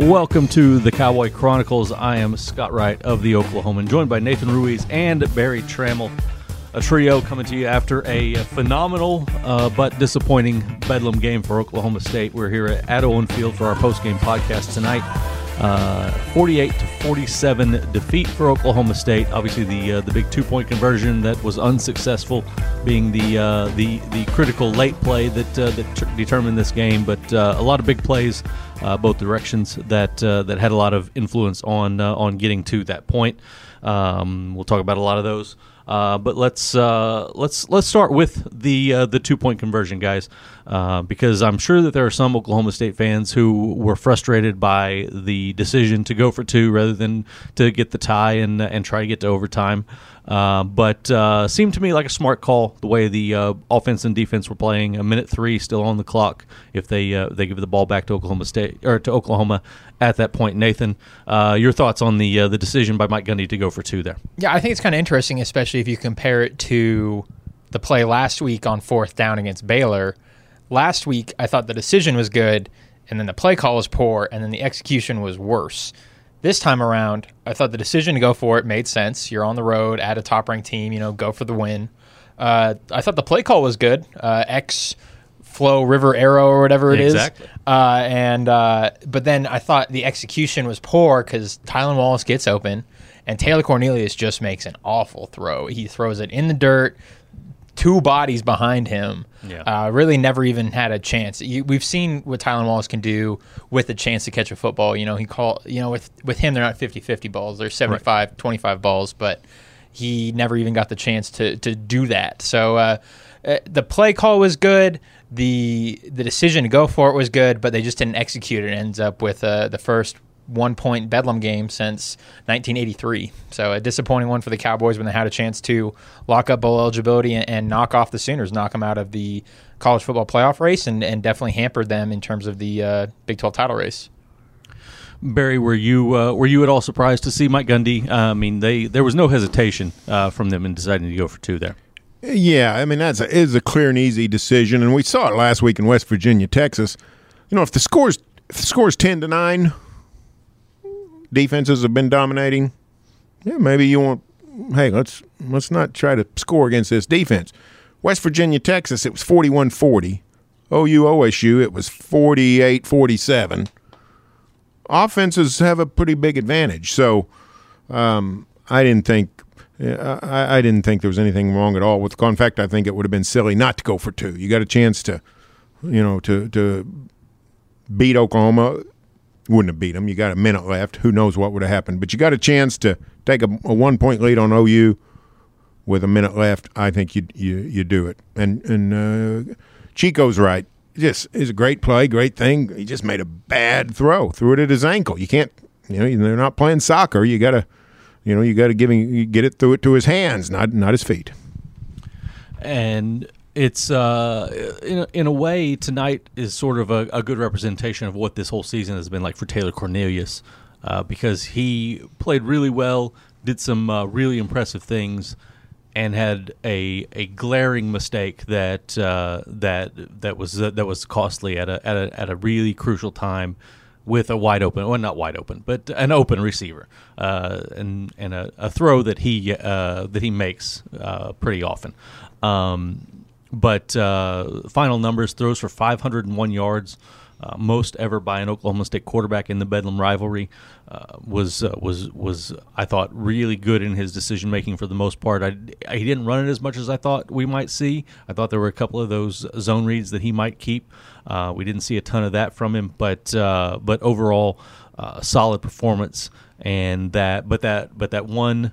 Welcome to the Cowboy Chronicles. I am Scott Wright of the Oklahoman, joined by Nathan Ruiz and Berry Tramel. A trio coming to you after a phenomenal uh, but disappointing Bedlam game for Oklahoma State. We're here at Owen Field for our post-game podcast tonight. Uh, 48 to 47 defeat for Oklahoma State. Obviously, the uh, the big two point conversion that was unsuccessful, being the uh, the the critical late play that uh, that t- determined this game. But uh, a lot of big plays, both directions that that had a lot of influence on on getting to that point. Um, we'll talk about a lot of those. But let's let's let's start with the the two point conversion, guys, uh, because I'm sure that there are some Oklahoma State fans who were frustrated by the decision to go for two rather than to get the tie and and try to get to overtime. Uh, but uh, seemed to me like a smart call the way the uh, offense and defense were playing. A minute three still on the clock if they uh, they give the ball back to Oklahoma State or to Oklahoma at that point. Nathan, uh, your thoughts on the uh, the decision by Mike Gundy to go for two there? Yeah, I think it's kind of interesting, especially if you compare it to the play last week on fourth down against Baylor. Last week, I thought the decision was good, and then the play call was poor, and then the execution was worse. This time around, I thought the decision to go for it made sense. You're on the road at a top ranked team, you know, go for the win. Uh, I thought the play call was good. Uh, X flow river arrow or whatever it exactly. is. Uh, and uh, but then I thought the execution was poor because Tylan Wallace gets open and Taylor Cornelius just makes an awful throw. He throws it in the dirt, two bodies behind him. Yeah. Uh, really never even had a chance. You, we've seen what Tylan Wallace can do with a chance to catch a football. You know, he call you know with with him they're not 50-50 balls. They're 75 25 balls, but he never even got the chance to to do that. So uh, uh, the play call was good. The the decision to go for it was good, but they just didn't execute it. it ends up with uh, the first one point Bedlam game since 1983. So a disappointing one for the Cowboys when they had a chance to lock up bowl eligibility and, and knock off the Sooners, knock them out of the college football playoff race, and, and definitely hampered them in terms of the uh, Big 12 title race. Berry, were you uh, were you at all surprised to see Mike Gundy? Uh, I mean, they there was no hesitation uh, from them in deciding to go for two there. Yeah, I mean that's a, is a clear and easy decision, and we saw it last week in West Virginia, Texas. You know, if the scores if the scores ten to nine, defenses have been dominating. Yeah, maybe you want. Hey, let's let's not try to score against this defense. West Virginia, Texas, it was 41-40. OU, OSU, it was 48-47. Offenses have a pretty big advantage, so um, I didn't think I, I, didn't think there was anything wrong at all with. In fact, I think it would have been silly not to go for two. You got a chance to, you know, to to beat Oklahoma. Wouldn't have beat them. You got a minute left. Who knows what would have happened? But you got a chance to take a, a one point lead on OU with a minute left. I think you you you do it. And and uh, Chico's right. Just is a great play, great thing. He just made a bad throw. Threw it at his ankle. You can't. You know, they're not playing soccer. You got to you know, you got to give him, get it through it to his hands, not not his feet. And it's uh, in a, in a way tonight is sort of a, a, good representation of what this whole season has been like for Taylor Cornelius, uh, because he played really well, did some uh, really impressive things, and had a a glaring mistake that uh, that that was that was costly at a, at a at a really crucial time with a wide open, well, not wide open, but an open receiver, uh, and and a, a, throw that he uh, that he makes uh, pretty often. Um, but uh, final numbers: throws for 501 yards, uh, most ever by an Oklahoma State quarterback in the Bedlam rivalry. Uh, was was was I thought really good in his decision making for the most part. I, he didn't run it as much as I thought we might see. I thought there were a couple of those zone reads that he might keep. Uh, we didn't see a ton of that from him, but uh, but overall, uh, solid performance. And that, but that, but that one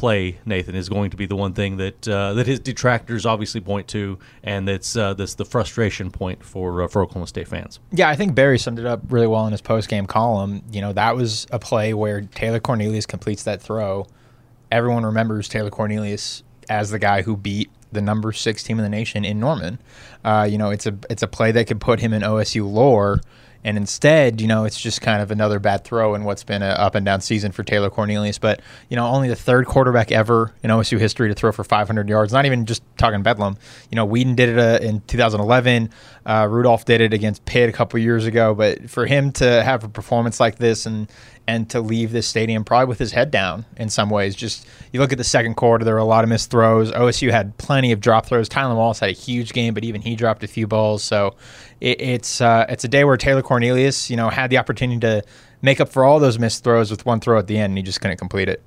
play, Nathan, is going to be the one thing that uh, that his detractors obviously point to, and that's uh, that's the frustration point for uh, for Oklahoma State fans. Yeah, I think Berry summed it up really well in his post game column. You know, that was a play where Taylor Cornelius completes that throw. Everyone remembers Taylor Cornelius as the guy who beat the number six team in the nation in Norman. Uh, you know, it's a it's a play that could put him in OSU lore And instead, you know, it's just kind of another bad throw in what's been an up and down season for Taylor Cornelius. But, you know, only the third quarterback ever in OSU history to throw for 500 yards. Not even just talking Bedlam. You know, Weeden did it uh, in 2011. Uh, Rudolph did it against Pitt a couple years ago. But for him to have a performance like this and and to leave this stadium probably with his head down in some ways. Just you look at the second quarter, there were a lot of missed throws. OSU had plenty of drop throws. Tylan Wallace had a huge game, but even he dropped a few balls. So it, it's uh, it's a day where Taylor Cornelius, you know, had the opportunity to make up for all those missed throws with one throw at the end, and he just couldn't complete it.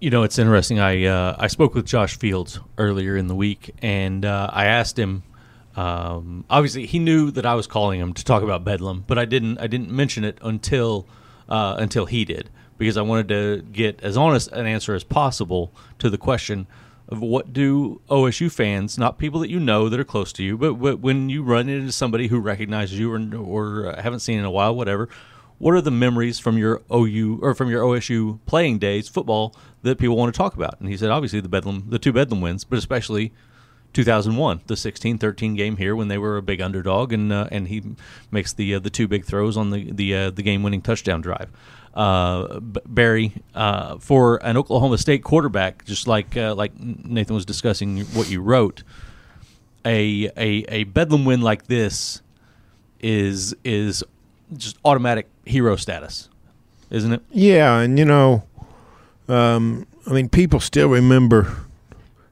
You know, it's interesting. I uh, I spoke with Josh Fields earlier in the week, and uh, I asked him. Um, obviously, he knew that I was calling him to talk about Bedlam, but I didn't. I didn't mention it until uh, until he did because I wanted to get as honest an answer as possible to the question of what do OSU fans, not people that you know that are close to you, but, but when you run into somebody who recognizes you or, or haven't seen in a while, whatever, what are the memories from your OU or from your OSU playing days football that people want to talk about? And he said, obviously the Bedlam, the two Bedlam wins, but especially 2001, the 16-13 game here when they were a big underdog, and uh, and he makes the uh, the two big throws on the the uh, the game winning touchdown drive. Uh, Berry uh, for an Oklahoma State quarterback, just like uh, like Nathan was discussing what you wrote, a a a Bedlam win like this is is just automatic hero status, isn't it? Yeah, and you know, um, I mean, people still remember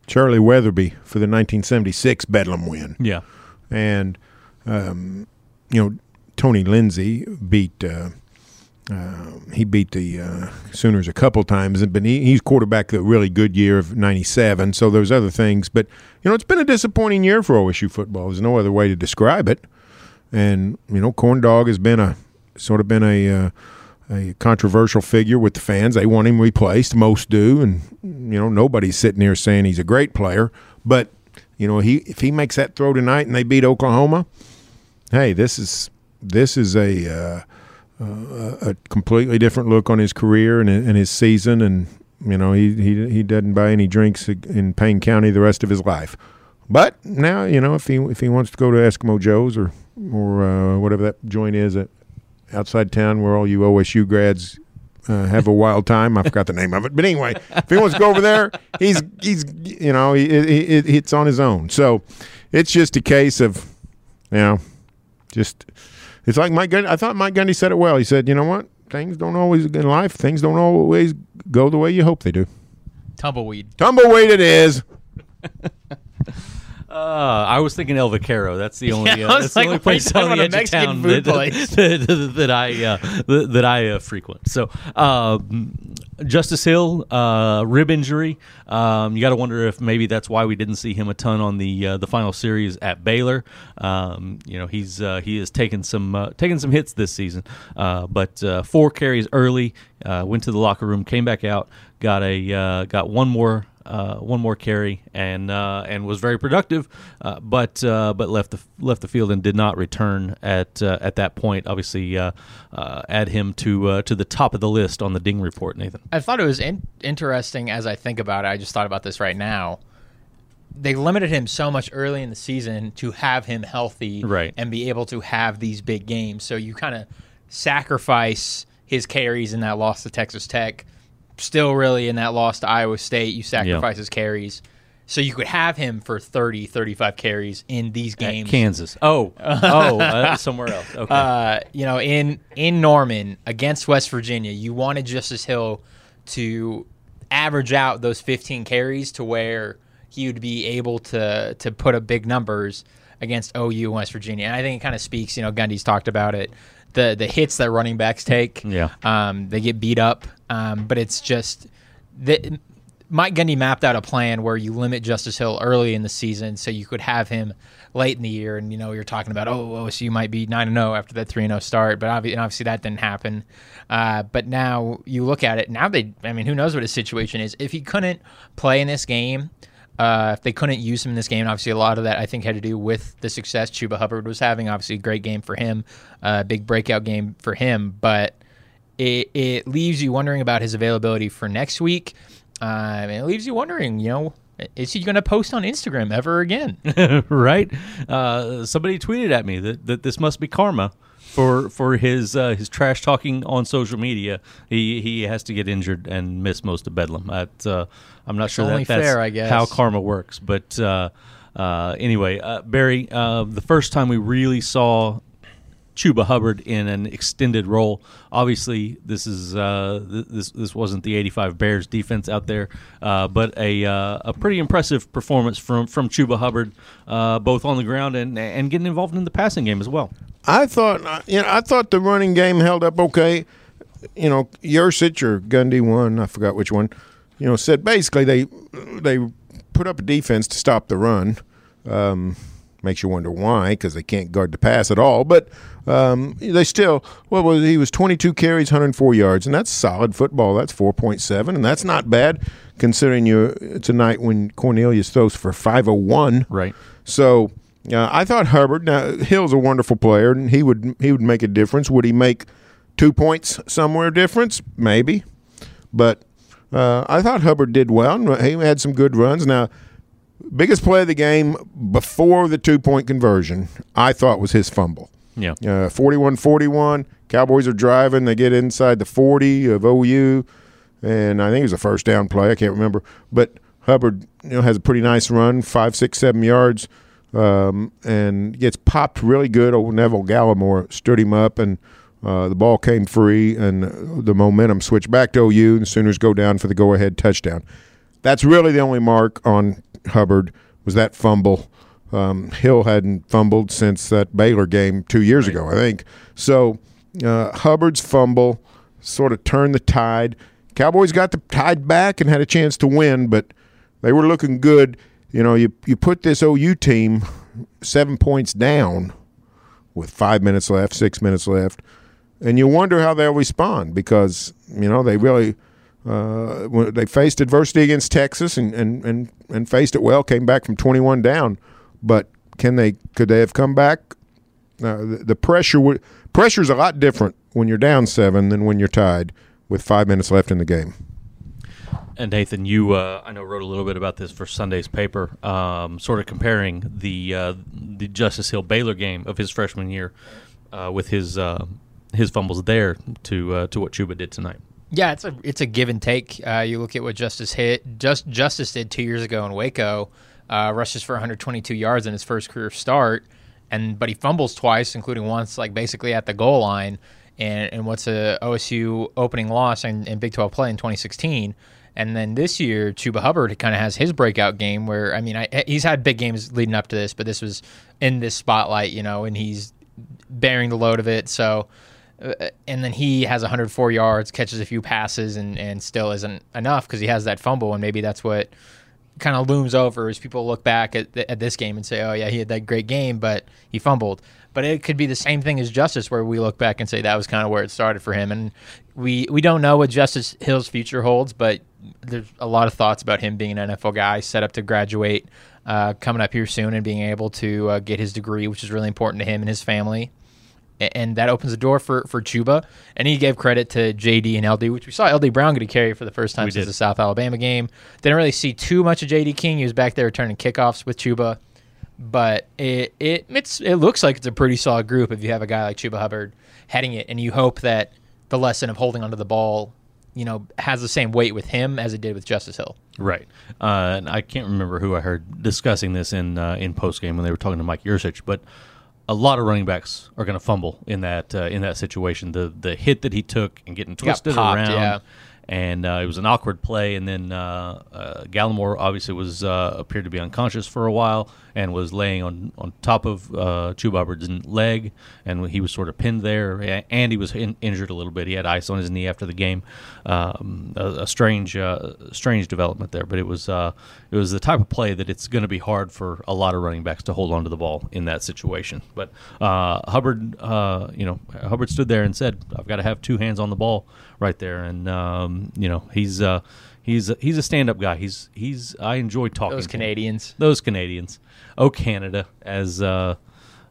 Charlie Weatherbie for the 1976 Bedlam win. Yeah, and um, you know, Tony Lindsay beat. Uh, uh, he beat the uh, Sooners a couple times, but he, he's quarterback the really good year of '97. So there's other things, but you know it's been a disappointing year for OSU football. There's no other way to describe it. And you know, Corn Dog has been a sort of been a uh, a controversial figure with the fans. They want him replaced. Most do, and you know nobody's sitting here saying he's a great player. But you know he if he makes that throw tonight and they beat Oklahoma, hey, this is this is a uh, a completely different look on his career and, and his season, and you know he he he doesn't buy any drinks in Payne County the rest of his life. But now you know if he if he wants to go to Eskimo Joe's or or uh, whatever that joint is at outside town where all you OSU grads uh, have a wild time. I forgot the name of it, but anyway, if he wants to go over there, he's he's you know he, it, it's on his own. So it's just a case of you know just it's like Mike Gundy. I thought Mike Gundy said it well. He said, you know what, things don't always in life things don't always go the way you hope they do. Tumbleweed. Tumbleweed it is. Uh, I was thinking El Vaquero. That's the only. Yeah, uh, I was that's like, the only place on the about a edge of Mexican town food that, place. that, that I uh, that, that I uh, frequent. So, um, Justice Hill uh, rib injury. Um, you got to wonder if maybe that's why we didn't see him a ton on the uh, the final series at Baylor. Um, you know, he's uh, he has taken some uh, taken some hits this season, uh, but uh, four carries early. Went to the locker room, came back out, got a got one more uh, one more carry and uh, and was very productive, uh, but uh, but left the left the field and did not return at uh, at that point. Obviously, uh, uh, add him to uh, to the top of the list on the Ding report, Nathan. I thought it was in- interesting as I think about it. I just thought about this right now. They limited him so much early in the season to have him healthy Right. and be able to have these big games. So you kind of sacrifice his carries in that loss to Texas Tech. Still, really, in that loss to Iowa State, you sacrifice his carries. So you could have him for 30, 35 carries in these At games. Kansas. Oh, oh, uh, somewhere else. Okay. uh, you know, in in Norman against West Virginia, you wanted Justice Hill to average out those 15 carries to where he would be able to to put up big numbers against OU and West Virginia. And I think it kind of speaks. You know, Gundy's talked about it. The the hits that running backs take. Yeah. Um, they get beat up. Um, but it's just the Mike Gundy mapped out a plan where you limit Justice Hill early in the season so you could have him late in the year. And, you know, you're talking about, oh, OSU might be 9 0 after that 3 0 start. But obviously, obviously that didn't happen. Uh, but now you look at it, now they, I mean, who knows what his situation is. If he couldn't play in this game, uh, if they couldn't use him in this game, obviously a lot of that I think had to do with the success Chuba Hubbard was having. Obviously, great game for him, uh, big breakout game for him. But it, it leaves you wondering about his availability for next week. And it leaves you wondering, you know, is he going to post on Instagram ever again? right? Uh, somebody tweeted at me that, that this must be karma for for his uh, his trash talking on social media. He he has to get injured and miss most of Bedlam. That, uh, I'm not sure that that's fair, I guess. how karma works. But uh, uh, anyway, uh, Berry, uh, the first time we really saw Chuba Hubbard in an extended role. Obviously, this is uh, th- this this wasn't the '85 Bears defense out there, uh, but a uh, a pretty impressive performance from from Chuba Hubbard, uh, both on the ground and and getting involved in the passing game as well. I thought, uh, you know, I thought the running game held up okay. You know, Yurcich or Gundy one, I forgot which one. You know, said basically they they put up a defense to stop the run. Um, makes you wonder why because they can't guard the pass at all. But um, they still, well, was he was 22 carries, 104 yards, and that's solid football. That's 4.7, and that's not bad considering you tonight when Cornelius throws for 501. Right. So uh, I thought Hubbard. Now Hill's a wonderful player, and he would he would make a difference. Would he make two points somewhere difference? Maybe, but uh, I thought Hubbard did well. He had some good runs. Now, biggest play of the game before the two point conversion, I thought was his fumble. Yeah. Uh, 41-41. Cowboys are driving. They get inside the 40 of OU, and I think it was a first down play. I can't remember. But Hubbard you know, has a pretty nice run, five, six, seven yards, um, and gets popped really good. Old Neville Gallimore stood him up, and uh, the ball came free, and the momentum switched back to OU, and the Sooners go down for the go-ahead touchdown. That's really the only mark on Hubbard was that fumble. Um, Hill hadn't fumbled since that Baylor game two years ago, I think. So uh, Hubbard's fumble sort of turned the tide. Cowboys got the tide back and had a chance to win, but they were looking good. You know, you you put this OU team seven points down with five minutes left, six minutes left, and you wonder how they'll respond because you know they really uh, when they faced adversity against Texas and, and, and, and faced it well, came back from 21 down. But can they? Could they have come back? Uh, the, the pressure would pressure is a lot different when you're down seven than when you're tied with five minutes left in the game. And Nathan, you uh, I know wrote a little bit about this for Sunday's paper, um, sort of comparing the uh, the Justice Hill Baylor game of his freshman year uh, with his uh, his fumbles there to uh, to what Chuba did tonight. Yeah, it's a it's a give and take. Uh, you look at what Justice hit just Justice did two years ago in Waco, uh, rushes for 122 yards in his first career start, and but he fumbles twice, including once like basically at the goal line, and and what's a OSU opening loss in, in Big 12 play in 2016. And then this year, Chuba Hubbard kind of has his breakout game where, I mean, I, he's had big games leading up to this, but this was in this spotlight, you know, and he's bearing the load of it. So, uh, and then he has 104 yards, catches a few passes, and, and still isn't enough because he has that fumble. And maybe that's what kind of looms over as people look back at, at this game and say, oh, yeah, he had that great game, but he fumbled. But it could be the same thing as Justice, where we look back and say that was kind of where it started for him. And we, we don't know what Justice Hill's future holds, but there's a lot of thoughts about him being an NFL guy set up to graduate uh, coming up here soon and being able to uh, get his degree, which is really important to him and his family. And that opens the door for, for Chuba. And he gave credit to JD and LD, which we saw LD Brown get a carry for the first time We since did. the South Alabama game. Didn't really see too much of JD King. He was back there returning kickoffs with Chuba. But it, it it's it looks like it's a pretty solid group if you have a guy like Chuba Hubbard heading it, and you hope that the lesson of holding onto the ball, you know, has the same weight with him as it did with Justice Hill. Right. Uh, and I can't remember who I heard discussing this in uh, in post game when they were talking to Mike Yurcich, but a lot of running backs are going to fumble in that uh, in that situation. The the hit that he took and getting twisted popped, around, yeah. and uh, it was an awkward play. And then uh, uh, Gallimore obviously was uh, appeared to be unconscious for a while and was laying on, on top of uh, Chuba Hubbard's leg, and he was sort of pinned there. And he was in, injured a little bit. He had ice on his knee after the game. Um, a, a strange uh, strange development there, but it was uh, it was the type of play that it's going to be hard for a lot of running backs to hold on to the ball in that situation. But uh, Hubbard, uh, you know, Hubbard stood there and said, "I've got to have two hands on the ball right there," and um, you know, he's uh, he's he's a stand up guy. He's he's I enjoy talking. Those to him. Canadians. Those Canadians. Oh, Canada, as uh,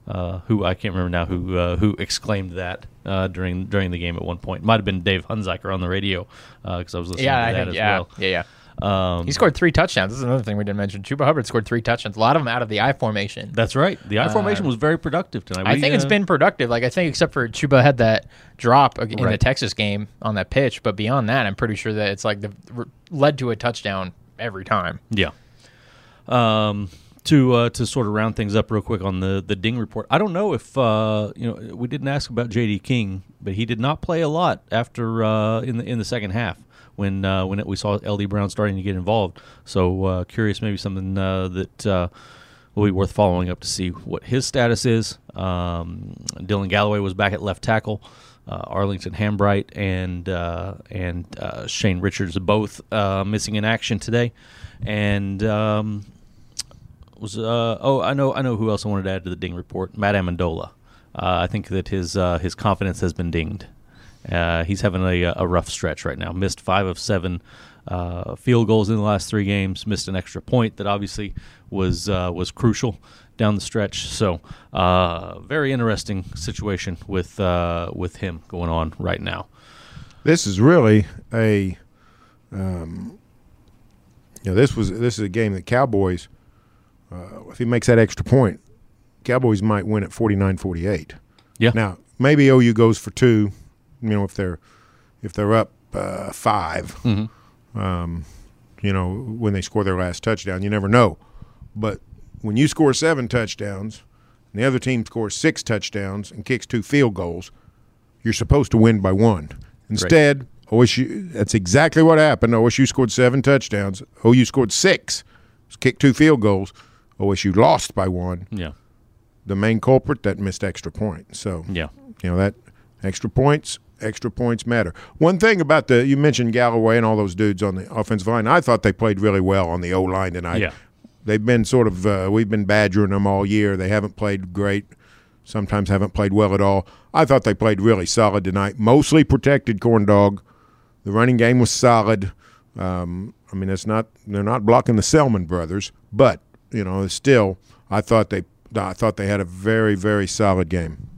uh, who I can't remember now who uh, who exclaimed that uh, during during the game at one point. Might have been Dave Hunziker on the radio because I was listening Yeah, to I that think, as yeah, well. yeah, yeah. Um, He scored three touchdowns. This is another thing we didn't mention. Chuba Hubbard scored three touchdowns. A lot of them out of the I formation. that's right. The I formation was very productive tonight. I We, think it's been productive. Like I think, except for Chuba had that drop in the Texas game on that pitch, but beyond that, I'm pretty sure that it's like the led to a touchdown every time. Yeah. Um, to uh, to sort of round things up real quick on the the Ding report. I don't know if uh, you know we didn't ask about J.D. King, but he did not play a lot after uh, in the in the second half when uh, when it, we saw L.D. Brown starting to get involved. So uh, curious, maybe something uh, that. Uh, will be worth following up to see what his status is. Um, Dylan Galloway was back at left tackle. Uh, Arlington Hambright and uh, and Shane Richards both missing in action today, and um, was oh I know I know who else I wanted to add to the ding report. Matt Amendola. I think that his his confidence has been dinged. Uh, he's having a, a rough stretch right now. Missed five of seven uh, field goals in the last three games. Missed an extra point that obviously was uh, was crucial down the stretch. So uh, very interesting situation with uh, with him going on right now. This is really a, um, you know, this was this is a game that Cowboys. Uh, if he makes that extra point, Cowboys might win at 49-48. Yeah. Now maybe OU goes for two. You know, if they're if they're up uh, 5 Mhm. um, you know, when they score their last touchdown, you never know. But when you score seven touchdowns, and the other team scores six touchdowns and kicks two field goals, you're supposed to win by one. Instead, OSU that's exactly what happened. OSU scored seven touchdowns. OU scored six, kicked two field goals. OSU lost by one. Yeah. The main culprit that missed extra point. So Yeah. you know that extra points, extra points matter. One thing about the you mentioned Galloway and all those dudes on the offensive line. I thought they played really well on the O line tonight. Yeah. They've been sort of uh, we've been badgering them all year. They haven't played great. Sometimes haven't played well at all. I thought they played really solid tonight. Mostly protected corn dog. The running game was solid. Um, I mean, it's not they're not blocking the Selman brothers, but you know, still, I thought they I thought they had a very very solid game.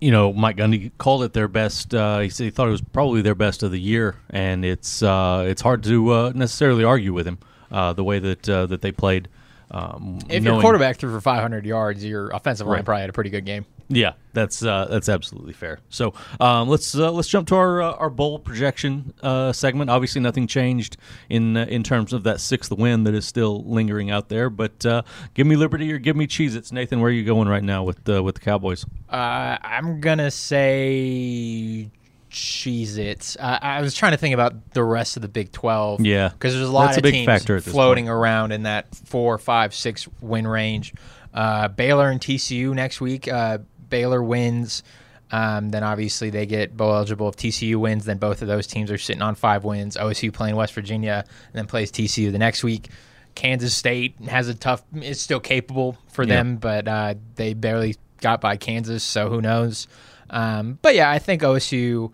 You know, Mike Gundy called it their best. Uh, he said he thought it was probably their best of the year, and it's uh, it's hard to uh, necessarily argue with him uh, the way that uh, that they played. Um, If your quarterback threw for 500 yards, your offensive line Right. probably had a pretty good game. Yeah, that's uh, that's absolutely fair. So um, let's uh, let's jump to our uh, our bowl projection uh, segment. Obviously, nothing changed in uh, in terms of that sixth win that is still lingering out there. But uh, give me Liberty or give me Cheez-Its. Nathan, where are you going right now with uh, with the Cowboys? Uh, I'm gonna say Cheez-Its. Uh, I was trying to think about the rest of the Big 12. Yeah. because there's a lot That's of a big teams factor at this floating around in that four, five, six win range. Uh, Baylor and TCU next week. Uh, Baylor wins. Um, then obviously they get bowl eligible. If TCU wins, then both of those teams are sitting on five wins. OSU playing West Virginia, and then plays TCU the next week. Kansas State has a tough. Is still capable for Yeah. them, but uh, they barely got by Kansas, so who knows? Um, but yeah, I think OSU.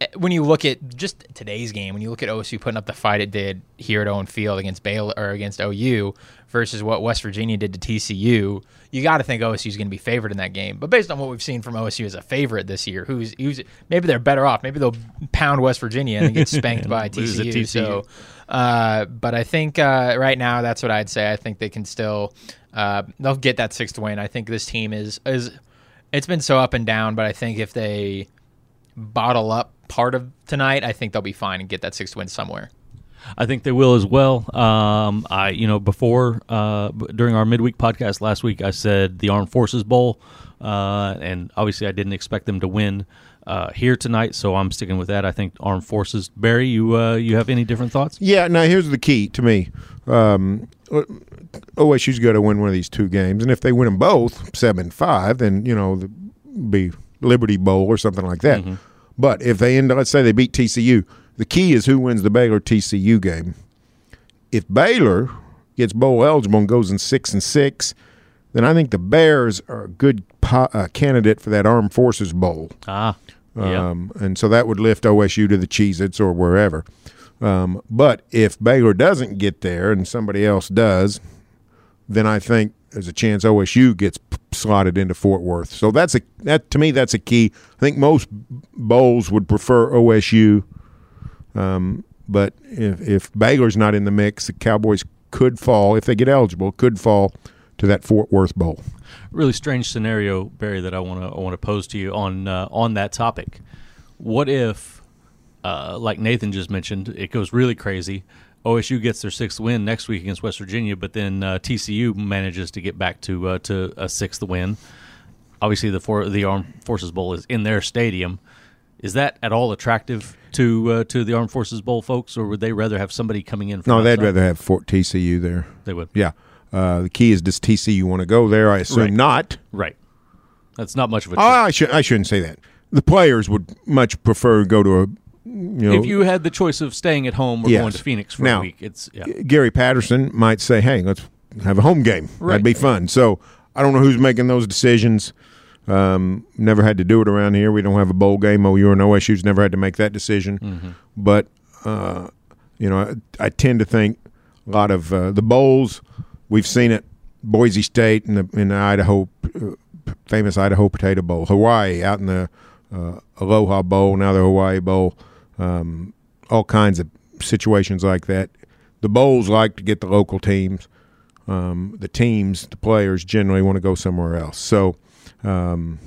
eh, When you look at just today's game, when you look at OSU putting up the fight it did here at Owen Field against Baylor or against OU versus what West Virginia did to TCU, you got to think OSU is going to be favored in that game. But based on what we've seen from OSU as a favorite this year, who's, who's maybe they're better off. Maybe they'll pound West Virginia and get spanked by TCU. TCU. So, uh, but I think uh, right now that's what I'd say. I think they can still uh, they'll get that sixth win. I think this team is is it's been so up and down, but I think if they bottle up part of tonight, I think they'll be fine and get that sixth win somewhere. I think they will as well. Um, I, you know, before uh, during our midweek podcast last week, I said the Armed Forces Bowl, uh, and obviously I didn't expect them to win uh, here tonight, so I'm sticking with that. I think Armed Forces. Berry, you uh, you have any different thoughts? Yeah, now here's the key to me. Um, OSU's got to win one of these two games, and if they win them both, seven five, then you know the be Liberty Bowl or something like that. But if they end, let's say they beat TCU, the key is who wins the Baylor TCU game. If Baylor gets bowl eligible and goes in six and six, then I think the Bears are a good po- uh, candidate for that Armed Forces Bowl. Ah, yeah, Um, and so that would lift OSU to the Cheez Its or wherever. Um, but if Baylor doesn't get there and somebody else does, then I think there's a chance OSU gets slotted into Fort Worth. So that's a that to me that's a key. I think most bowls would prefer OSU, um, But if, if Baylor's not in the mix, the Cowboys could fall if they get eligible. Could fall to that Fort Worth Bowl. Really strange scenario, Berry, that I want to I want to pose to you on uh, on that topic. What if, uh, like Nathan just mentioned, it goes really crazy. OSU gets their sixth win next week against West Virginia, but then uh, TCU manages to get back to uh, to a sixth win. Obviously, the for, the Armed Forces Bowl is in their stadium. Is that at all attractive to uh, to the Armed Forces Bowl folks, or would they rather have somebody coming in? From No, they'd outside? rather have Fort TCU there. They would. Yeah. Uh, the key is does TCU want to go there? I assume Right. not. Right. That's not much of a. Oh, I should I shouldn't say that. The players would much prefer to go to a you know if you had the choice of staying at home or Yes. going to Phoenix for Now, a week, it's yeah. Gary Patterson might say, "Hey, let's have a home game. Right. That'd be fun." So I don't know who's making those decisions. Um, never had to do it around here. We don't have a bowl game. OU and OSU's never had to make that decision. Mm-hmm. But uh, you know, I, I tend to think a lot of uh, the bowls. We've seen it, Boise State and the in the Idaho, uh, famous Idaho Potato Bowl, Hawaii out in the uh, Aloha Bowl, now the Hawaii Bowl, um, all kinds of situations like that. The bowls like to get the local teams. Um, the teams, the players generally want to go somewhere else. So um,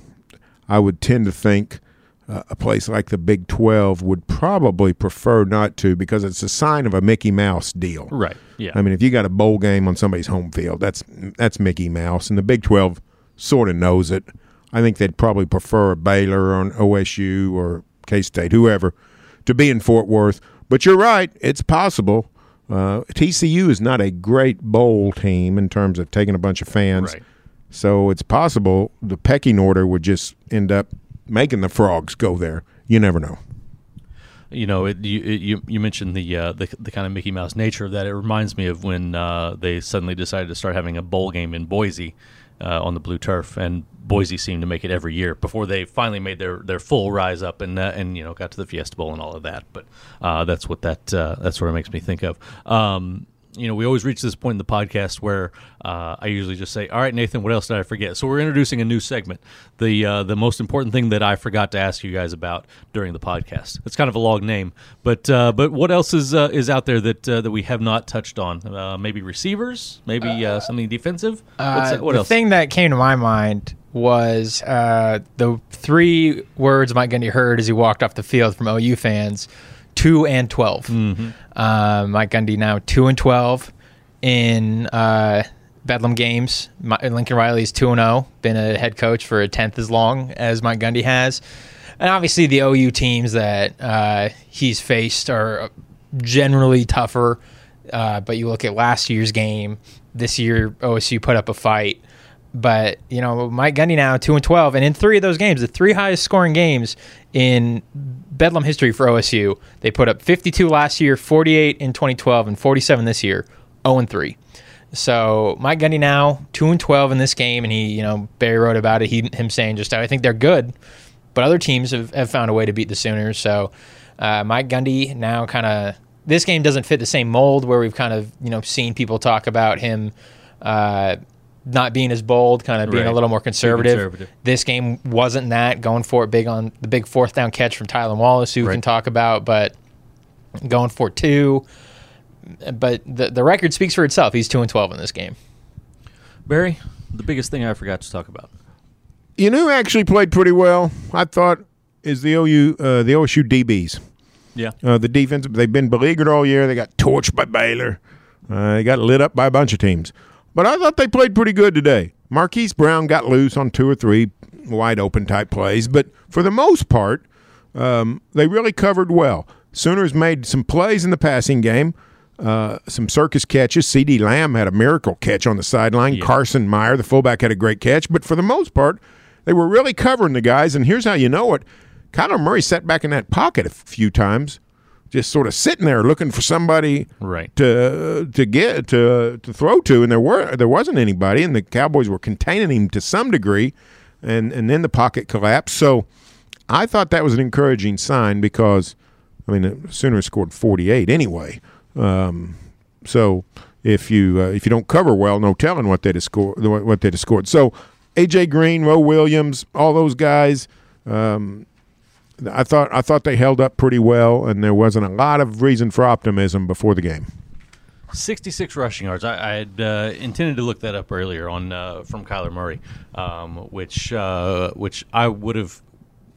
I would tend to think uh, a place like the Big 12 would probably prefer not to because it's a sign of a Mickey Mouse deal. Right. Yeah. I mean, if you got a bowl game on somebody's home field, that's that's Mickey Mouse, and the Big Twelve sort of knows it. I think they'd probably prefer a Baylor or an OSU or K State, whoever, to be in Fort Worth. But you're right; it's possible. Uh, TCU is not a great bowl team in terms of taking a bunch of fans, Right. so it's possible the pecking order would just end up making the frogs go there. You never know. you know, it, you, it, you you mentioned the, uh, the the kind of Mickey Mouse nature of that. It reminds me of when uh, they suddenly decided to start having a bowl game in Boise uh, on the blue turf, and Boise seemed to make it every year before they finally made their, their full rise up and uh, and you know got to the Fiesta Bowl and all of that. But uh, that's what that uh, that sort of makes me think of. Um, you know, we always reach this point in the podcast where uh, I usually just say, "All right, Nathan, what else did I forget?" So we're introducing a new segment. The uh, the most important thing that I forgot to ask you guys about during the podcast. It's kind of a long name, but uh, but what else is uh, is out there that uh, that we have not touched on? Uh, maybe receivers, maybe uh, something defensive. That- what the else? thing that came to my mind was uh, the three words Mike Gundy heard as he walked off the field from OU fans: two and 12 Mm-hmm. Uh, Mike Gundy now two and twelve in uh, Bedlam games. Mi- Lincoln Riley's two and zero. Been a head coach for a tenth as long as Mike Gundy has, and obviously the OU teams that uh, he's faced are generally tougher. Uh, but you look at last year's game. This year, OSU put up a fight. But you know, Mike Gundy now two and twelve, and in three of those games, the three highest scoring games in Bedlam history for OSU, they put up fifty-two last year, forty-eight in 2012, and forty-seven this year, zero and three. So Mike Gundy now two and twelve in this game, and he, you know, Berry wrote about it. He him saying just I think they're good, but other teams have, have found a way to beat the Sooners. So uh, Mike Gundy now kind of this game doesn't fit the same mold where we've kind of you know seen people talk about him. Uh, not being as bold, kind of being a little more conservative. conservative. This game wasn't that going for it big on the big fourth down catch from Tylan Wallace, who we can talk about, but going for two. But the the record speaks for itself. He's two and twelve in this game. Berry, the biggest thing I forgot to talk about. You know, who actually played pretty well. I thought is the OU uh, the OSU DBs. Yeah. Uh, the defense they've been beleaguered all year. They got torched by Baylor. Uh, they got lit up by a bunch of teams. But I thought they played pretty good today. Marquise Brown got loose on two or three wide open type plays, but for the most part, um, they really covered well. Sooners made some plays in the passing game, uh, some circus catches. CeeDee Lamb had a miracle catch on the sideline. Carson Meier, the fullback, had a great catch. But for the most part, they were really covering the guys. And here's how you know it Kyler Murray sat back in that pocket a few times, just sort of sitting there looking for somebody Right. to to get to to throw to, and there were there wasn't anybody, and the Cowboys were containing him to some degree, and and then the pocket collapsed. So I thought that was an encouraging sign because I mean the Sooners scored forty eight anyway. Um, so if you uh, if you don't cover well, no telling what they'd have scored. What they'd have scored. So AJ Green, Roe Williams, all those guys. Um, I thought I thought they held up pretty well, and there wasn't a lot of reason for optimism before the game. 66 rushing yards. I, I had uh, intended to look that up earlier on uh, from Kyler Murray, um, which uh, which I would have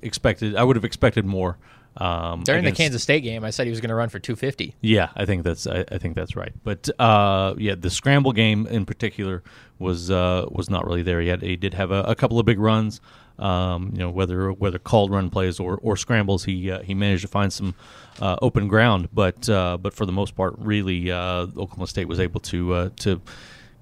expected. I would have expected more. Um, During against- the Kansas State game, I said he was going to run for 250. Yeah, I think that's I, I think that's right. But uh, yeah, the scramble game in particular was uh, was not really there yet. He did have a, a couple of big runs. Um, you know, whether whether called run plays or, or scrambles, he uh, he managed to find some uh, open ground. But uh, but for the most part, really, uh, Oklahoma State was able to uh, to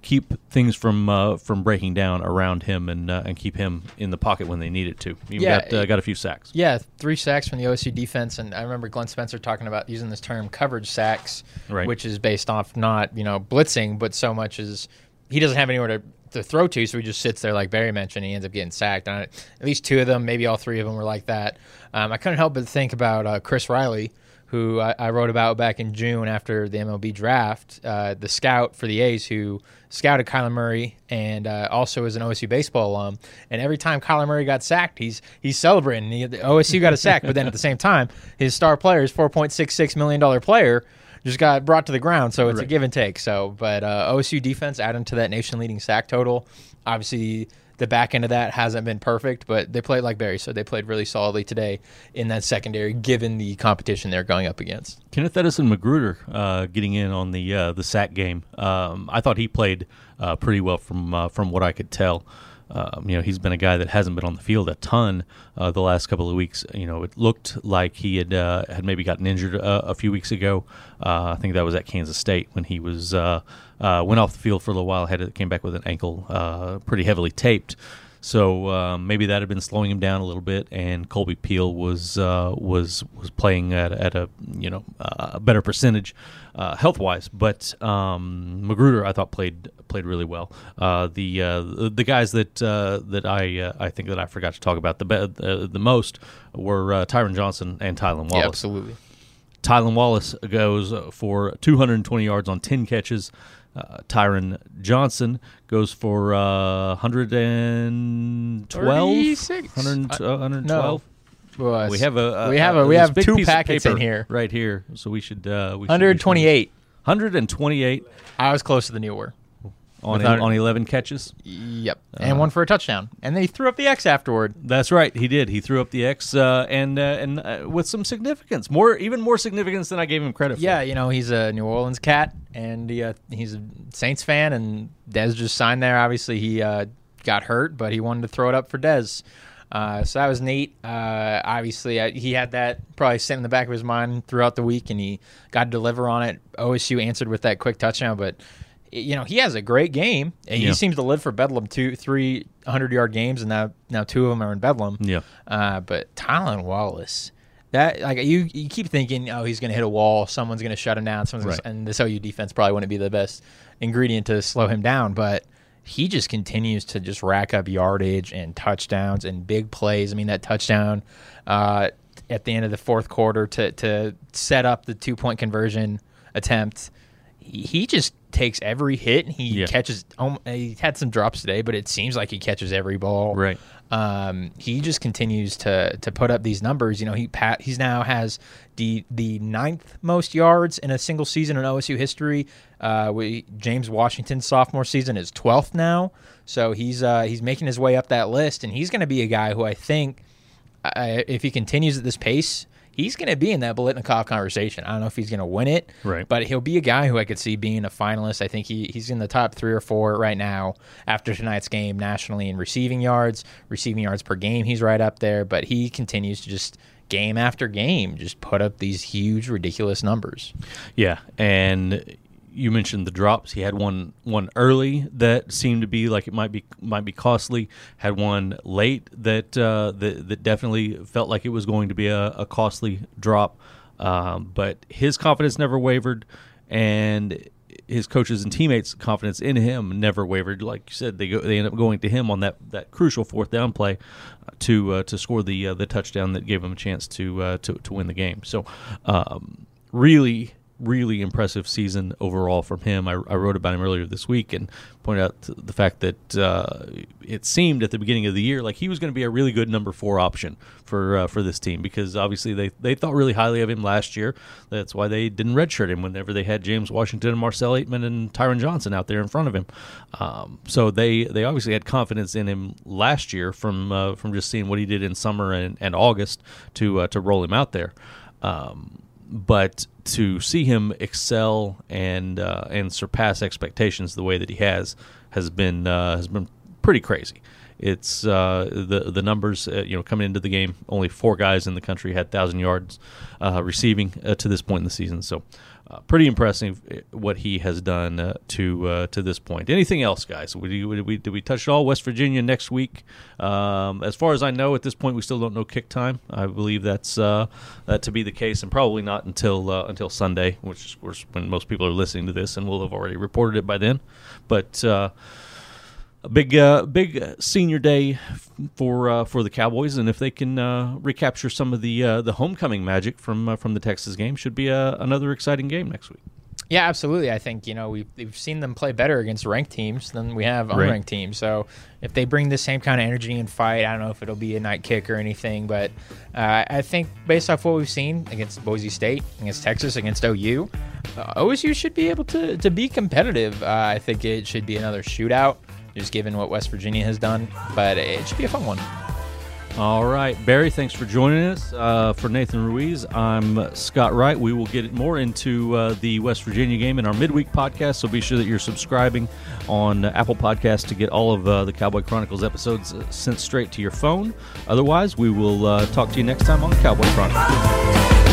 keep things from uh, from breaking down around him and uh, and keep him in the pocket when they needed to. He Yeah, got uh, got a few sacks. Yeah, three sacks from the OSU defense, and I remember Glenn Spencer talking about using this term coverage sacks, Right. which is based off not you know blitzing, but so much as he doesn't have anywhere to, to throw to, so he just sits there like Barry mentioned. He ends up getting sacked. And at least two of them, maybe all three of them, were like that. Um, I couldn't help but think about uh, Chris Riley. Who I, I wrote about back in June after the MLB draft, uh, the scout for the A's who scouted Kyler Murray and uh, also is an OSU baseball alum. And every time Kyler Murray got sacked, he's he's celebrating. He, the OSU got a sack, but then at the same time, his star player, his four point six six million dollar player, just got brought to the ground. So it's a give and take. So, but uh, OSU defense adding to that nation leading sack total. Obviously, the back end of that hasn't been perfect, but they played like Berry, so they played really solidly today in that secondary, given the competition they're going up against. Kenneth Edison McGruder uh, getting in on the uh, the sack game. Um, I thought he played uh, pretty well from uh, from what I could tell. Um, you know, he's been a guy that hasn't been on the field a ton uh, the last couple of weeks. You know, it looked like he had uh, had maybe gotten injured uh, a few weeks ago. Uh, I think that was at Kansas State when he was uh, uh, went off the field for a little while. Had came back with an ankle pretty heavily taped. So um, maybe that had been slowing him down a little bit, and Kolby Peel was uh, was was playing at, at a you know uh, a better percentage uh, health wise. But um, McGruder, I thought played played really well. Uh, the uh, the guys that uh, that I uh, I think that I forgot to talk about the be- uh, the most were uh, Tyron Johnson and Tylan Wallace. absolutely. Tylan Wallace goes for 220 yards on 10 catches. Uh, Tyron Johnson goes for uh, 112. 36? 100, uh, 112. Well, We have a, a we have a, a- we have two piece packets in here. right here, so we should uh, we should- we should- 128. 128 I was closer than you were. On Without- on 11 catches. Yep, Uh, and one for a touchdown, and then he threw up the X afterward. That's right, he did. He threw up the X uh, and uh, and uh, with some significance, more even more significance than I gave him credit for. Yeah, you know he's a New Orleans cat, and he, uh, he's a Saints fan, and Dez just signed there. Obviously, he uh, got hurt, but he wanted to throw it up for Dez. Uh, so that was neat. Uh, obviously, uh, he had that probably sitting in the back of his mind throughout the week, and he got to deliver on it. OSU answered with that quick touchdown, but you know he has a great game. And Yeah. He seems to live for Bedlam. Two, three hundred yard games, and now now two of them are in Bedlam. Yeah. Uh, but Tylan Wallace, that like you you keep thinking, oh, he's going to hit a wall, someone's going to shut him down, someone's Right. gonna, and this OU defense probably wouldn't be the best ingredient to slow him down, but he just continues to just rack up yardage and touchdowns and big plays. I mean, that touchdown uh, at the end of the fourth quarter to to set up the two point conversion attempt. He, he just takes every hit. and He Yeah. catches. Um, he had some drops today, but it seems like he catches every ball. Right. Um, he just continues to to put up these numbers. You know, he pat he's now has the the ninth most yards in a single season in OSU history. Uh, we, James Washington's sophomore season is twelfth now, so he's uh, he's making his way up that list, and he's going to be a guy who I think, uh, if he continues at this pace. He's going to be in that Biletnikoff conversation. I don't know if he's going to win it, Right. but he'll be a guy who I could see being a finalist. I think he, he's in the top three or four right now after tonight's game nationally in receiving yards, receiving yards per game. He's right up there, but he continues to just game after game just put up these huge, ridiculous numbers. Yeah, and you mentioned the drops. He had one one early that seemed to be like it might be might be costly. Had one late that uh, that that definitely felt like it was going to be a, a costly drop. Um, but his confidence never wavered, and his coaches and teammates' confidence in him never wavered. Like you said, they go they end up going to him on that, that crucial fourth down play uh, to uh, to score the uh, the touchdown that gave him a chance to uh, to to win the game. So, um, really really impressive season overall from him. I, I, wrote about him earlier this week and pointed out the fact that uh, it seemed at the beginning of the year like he was going to be a really good number four option for uh, for this team because obviously they, they thought really highly of him last year. That's why they didn't redshirt him whenever they had James Washington and Marcell Ateman and Tyron Johnson out there in front of him. Um, so they they obviously had confidence in him last year from uh, from just seeing what he did in summer and, and August to uh, to roll him out there. Um, but to see him excel and uh, and surpass expectations the way that he has has been uh, has been pretty crazy. It's uh, the the numbers uh, you know coming into the game. Only four guys in the country had thousand yards uh, receiving uh, to this point in the season. So uh, pretty impressive uh, what he has done uh, to uh, to this point. Anything else, guys? We, we, did we touch it all? West Virginia next week. Um, as far as I know, at this point, we still don't know kick time. I believe that's uh, that to be the case, and probably not until uh, until Sunday, which is when most people are listening to this, and we'll have already reported it by then. But a big uh, big senior day for uh, for the Cowboys, and if they can uh, recapture some of the uh, the homecoming magic from uh, from the Texas game, should be a, another exciting game next week. Yeah, absolutely. I think you know we've, we've seen them play better against ranked teams than we have unranked right. teams. So if they bring the same kind of energy and fight, I don't know if it'll be a night kick or anything, but uh, I think based off what we've seen against Boise State, against Texas, against OU, OSU should be able to to be competitive. I think it should be another shootout just given what West Virginia has done. But it should be a fun one. All right, Berry, thanks for joining us. Uh, for Nathan Ruiz, I'm Scott Wright. We will get more into uh, the West Virginia game in our midweek podcast, so be sure that you're subscribing on Apple Podcasts to get all of uh, the Cowboy Chronicles episodes uh, sent straight to your phone. Otherwise, we will uh, talk to you next time on Cowboy Chronicles.